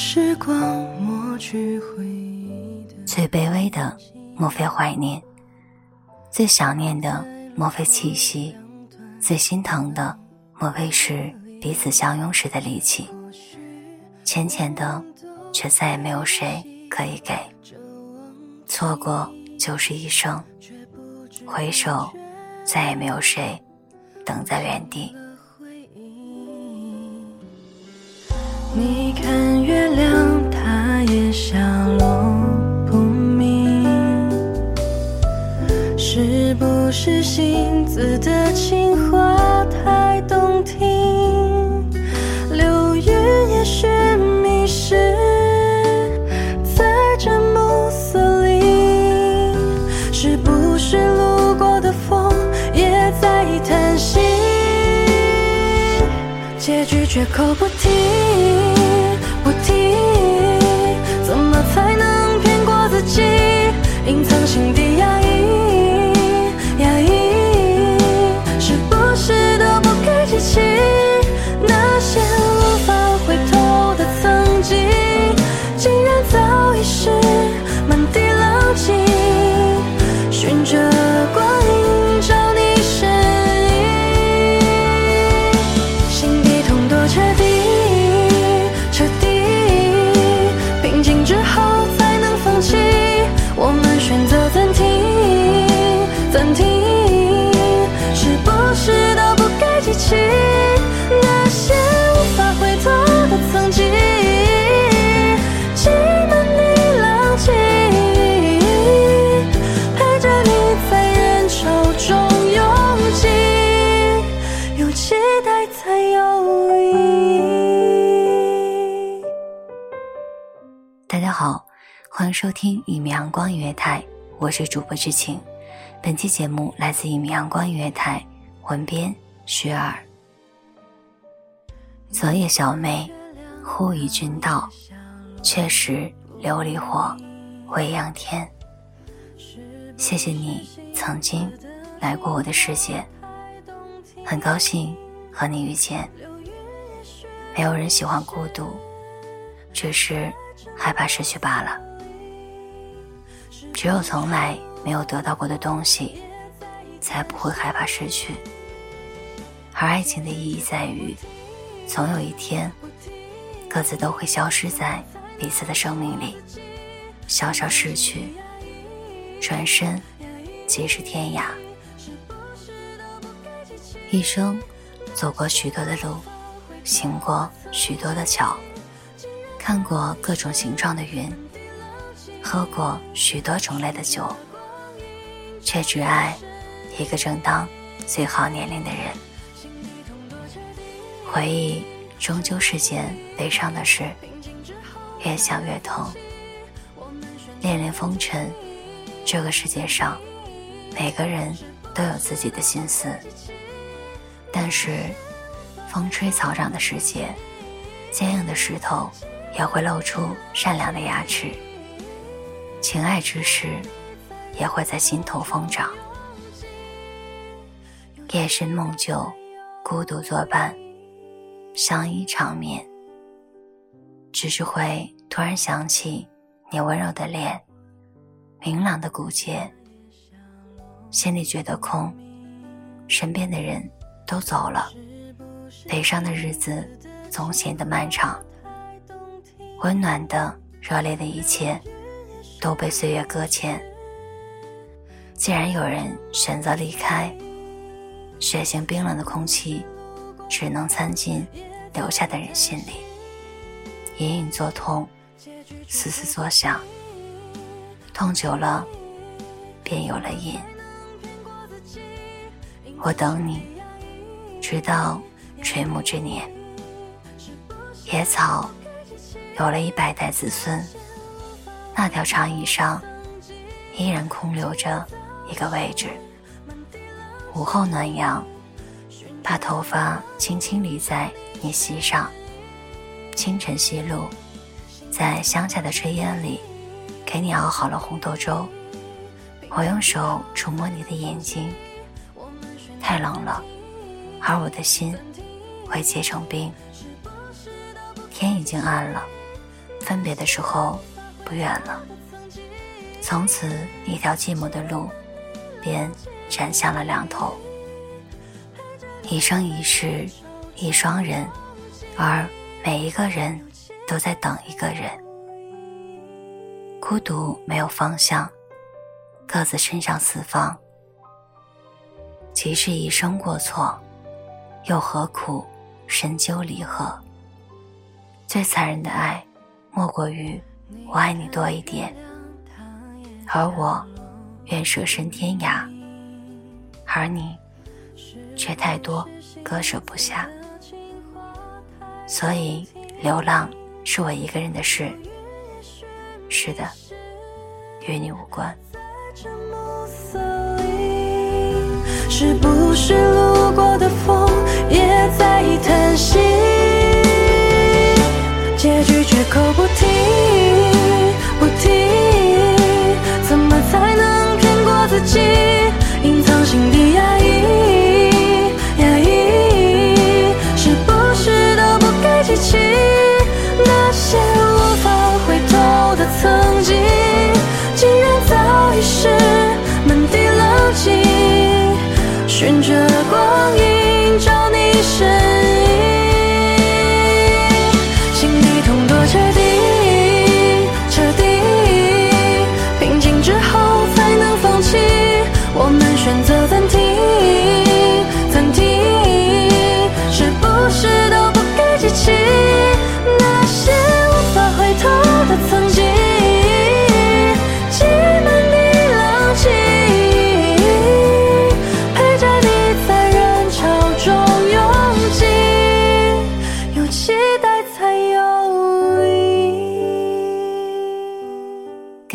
时光抹去回忆最卑微的，莫非怀念；最想念的，莫非气息；最心疼的，莫非是彼此相拥时的力气。浅浅的，却再也没有谁可以给。错过就是一生，回首，再也没有谁等在原地。你看月亮，它也下落不明，是不是星子的情话太动听？流云也许迷失在这暮色里，是不是路过的风也在叹息？结局绝口不提。欢迎收听一米阳光音乐台，我是主播知晴。本期节目来自一米阳光音乐台，文编雪儿。昨夜小妹，忽与君道，却识琉璃火，未央天。谢谢你曾经来过我的世界，很高兴和你遇见。没有人喜欢孤独，只是害怕失去罢了。只有从来没有得到过的东西，才不会害怕失去。而爱情的意义在于，总有一天，各自都会消失在彼此的生命里，小小逝去，转身即是天涯。一生走过许多的路，行过许多的桥，看过各种形状的云。喝过许多种类的酒，却只爱一个正当最好年龄的人。回忆终究是件悲伤的事，越想越痛。恋恋风尘，这个世界上，每个人都有自己的心思。但是，风吹草长的世界，坚硬的石头也会露出善良的牙齿。情爱之事，也会在心头疯长。夜深梦久，孤独作伴，相依长眠。只是会突然想起你温柔的脸，明朗的骨节，心里觉得空。身边的人都走了，悲伤的日子总显得漫长。温暖的、热烈的一切。都被岁月搁浅。既然有人选择离开，血腥冰冷的空气，只能掺进留下的人心里，隐隐作痛，丝丝作响。痛久了，便有了瘾。我等你，直到垂暮之年。野草有了一百代子孙，那条长椅上依然空留着一个位置。午后暖阳，把头发轻轻理在你膝上。清晨西路，在乡下的炊烟里，给你熬好了红豆粥。我用手触摸你的眼睛，太冷了，而我的心会结成冰。天已经暗了，分别的时候不远了。从此，一条寂寞的路便展向了两头。一生一世，一双人，而每一个人都在等一个人。孤独没有方向，各自伸向四方。即使一生过错，又何苦深究离合？最残忍的爱，莫过于我爱你多一点，而我愿舍身天涯，而你却太多割舍不下。所以，流浪是我一个人的事。是的，与你无关。是不是路过的风也在叹息？结局绝口不提，不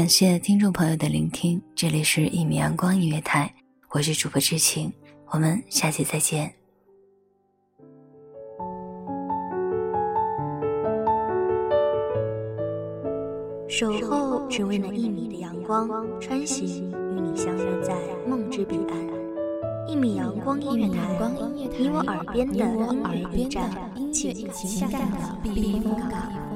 感谢听众朋友的聆听，这里是一米阳光音乐台，我是主播知晴，我们下期再见。守候只为那一米的阳光，穿行与你相约在梦之彼岸。一米阳光音乐台，你我耳边的音乐驿站，情感的避风港。